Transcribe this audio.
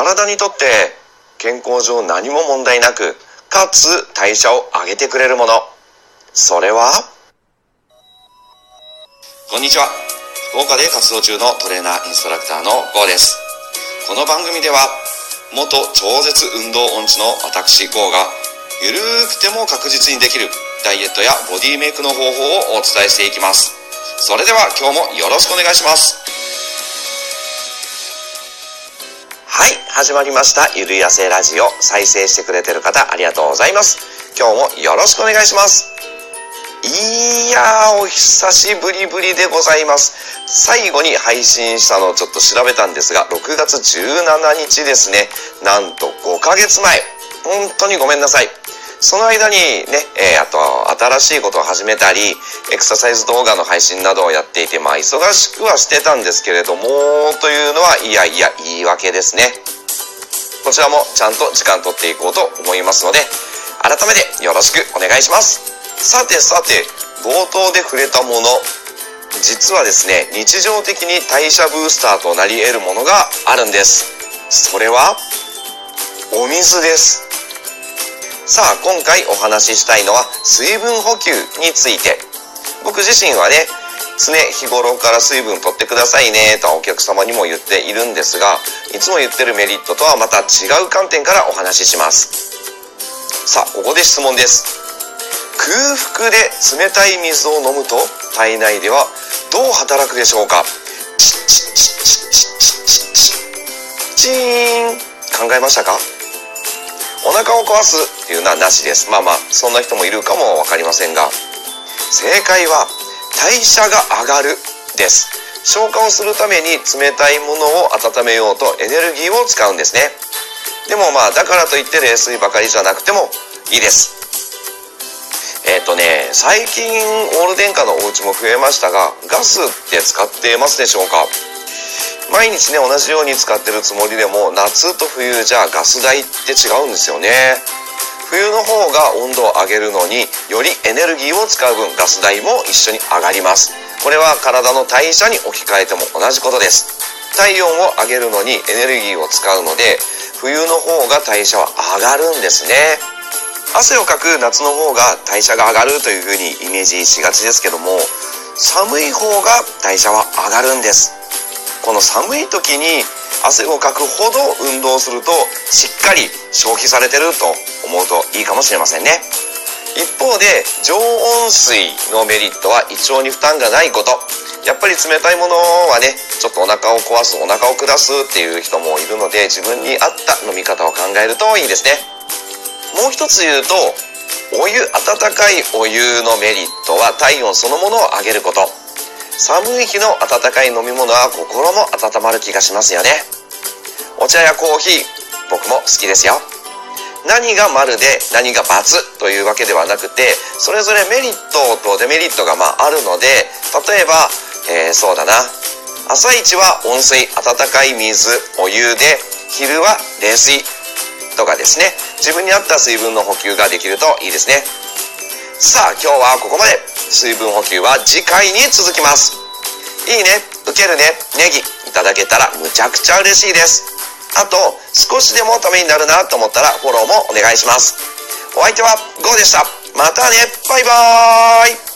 体にとって健康上何も問題なく、かつ代謝を上げてくれるもの。それは？こんにちは。福岡で活動中のトレーナーインストラクターの GO です。この番組では、元超絶運動音痴の私 GO が、ゆるくても確実にできるダイエットやボディメイクの方法をお伝えしていきます。それでは今日もよろしくお願いします。はい、始まりました。ゆるやせラジオ。再生してくれてる方、ありがとうございます。今日もよろしくお願いします。いやー、お久しぶりぶりでございます。最後に配信したのをちょっと調べたんですが、6月17日ですね。なんと5ヶ月前。本当にごめんなさい。その間にね、えー、あと新しいことを始めたり、エクササイズ動画の配信などをやっていて、まあ忙しくはしてたんですけれども、というのは、いやいや言い訳ですね。こちらもちゃんと時間取っていこうと思いますので、改めてよろしくお願いします。さてさて、冒頭で触れたもの、実はですね、日常的に代謝ブースターとなり得るものがあるんです。それは、お水です。さあ、今回お話ししたいのは水分補給について。僕自身はね、常日頃から水分取ってくださいねとお客様にも言っているんですが、いつも言ってるメリットとはまた違う観点からお話しします。さあ、ここで質問です。空腹で冷たい水を飲むと体内ではどう働くでしょうか？チッチッチッチッチッチッチッチーン考えましたかお腹を壊すっていうのはなしです。まあまあ、そんな人もいるかもわかりませんが、正解は代謝が上がるです。消化をするために冷たいものを温めようとエネルギーを使うんですね。でもまあ、だからといって冷水ばかりじゃなくてもいいです。えっ、ー、とね、最近オール電化のお家も増えましたが、ガスって使ってますでしょうか？毎日ね、同じように使ってるつもりでも、夏と冬じゃガス代って違うんですよね。冬の方が温度を上げるのによりエネルギーを使う分ガス代も一緒に上がります。これは体の代謝に置き換えても同じことです。体温を上げるのにエネルギーを使うので冬の方が代謝は上がるんですね。汗をかく夏の方が代謝が上がるというふうにイメージしがちですけども寒い方が代謝は上がるんです。この寒い時に汗をかくほど運動するとしっかり消費されてると思うといいかもしれませんね。一方で常温水のメリットは胃腸に負担がないこと。やっぱり冷たいものはねちょっとお腹を壊すお腹を下すっていう人もいるので自分に合った飲み方を考えるといいですね。もう一つ言うとお湯温かいお湯のメリットは体温そのものを上げること。寒い日の温かい飲み物は心も温まる気がしますよね。お茶やコーヒー、僕も好きですよ。何が丸で何が×というわけではなくて、それぞれメリットとデメリットがまああるので、例えば、えー、そうだな。朝一は温水、温かい水、お湯で、昼は冷水とかですね。自分に合った水分の補給ができるといいですね。さあ、今日はここまで。水分補給は次回に続きます。いいね、受けるね、ネギいただけたらむちゃくちゃ嬉しいです。あと、少しでもためになるなと思ったらフォローもお願いします。お相手は GO でした。またね、バイバーイ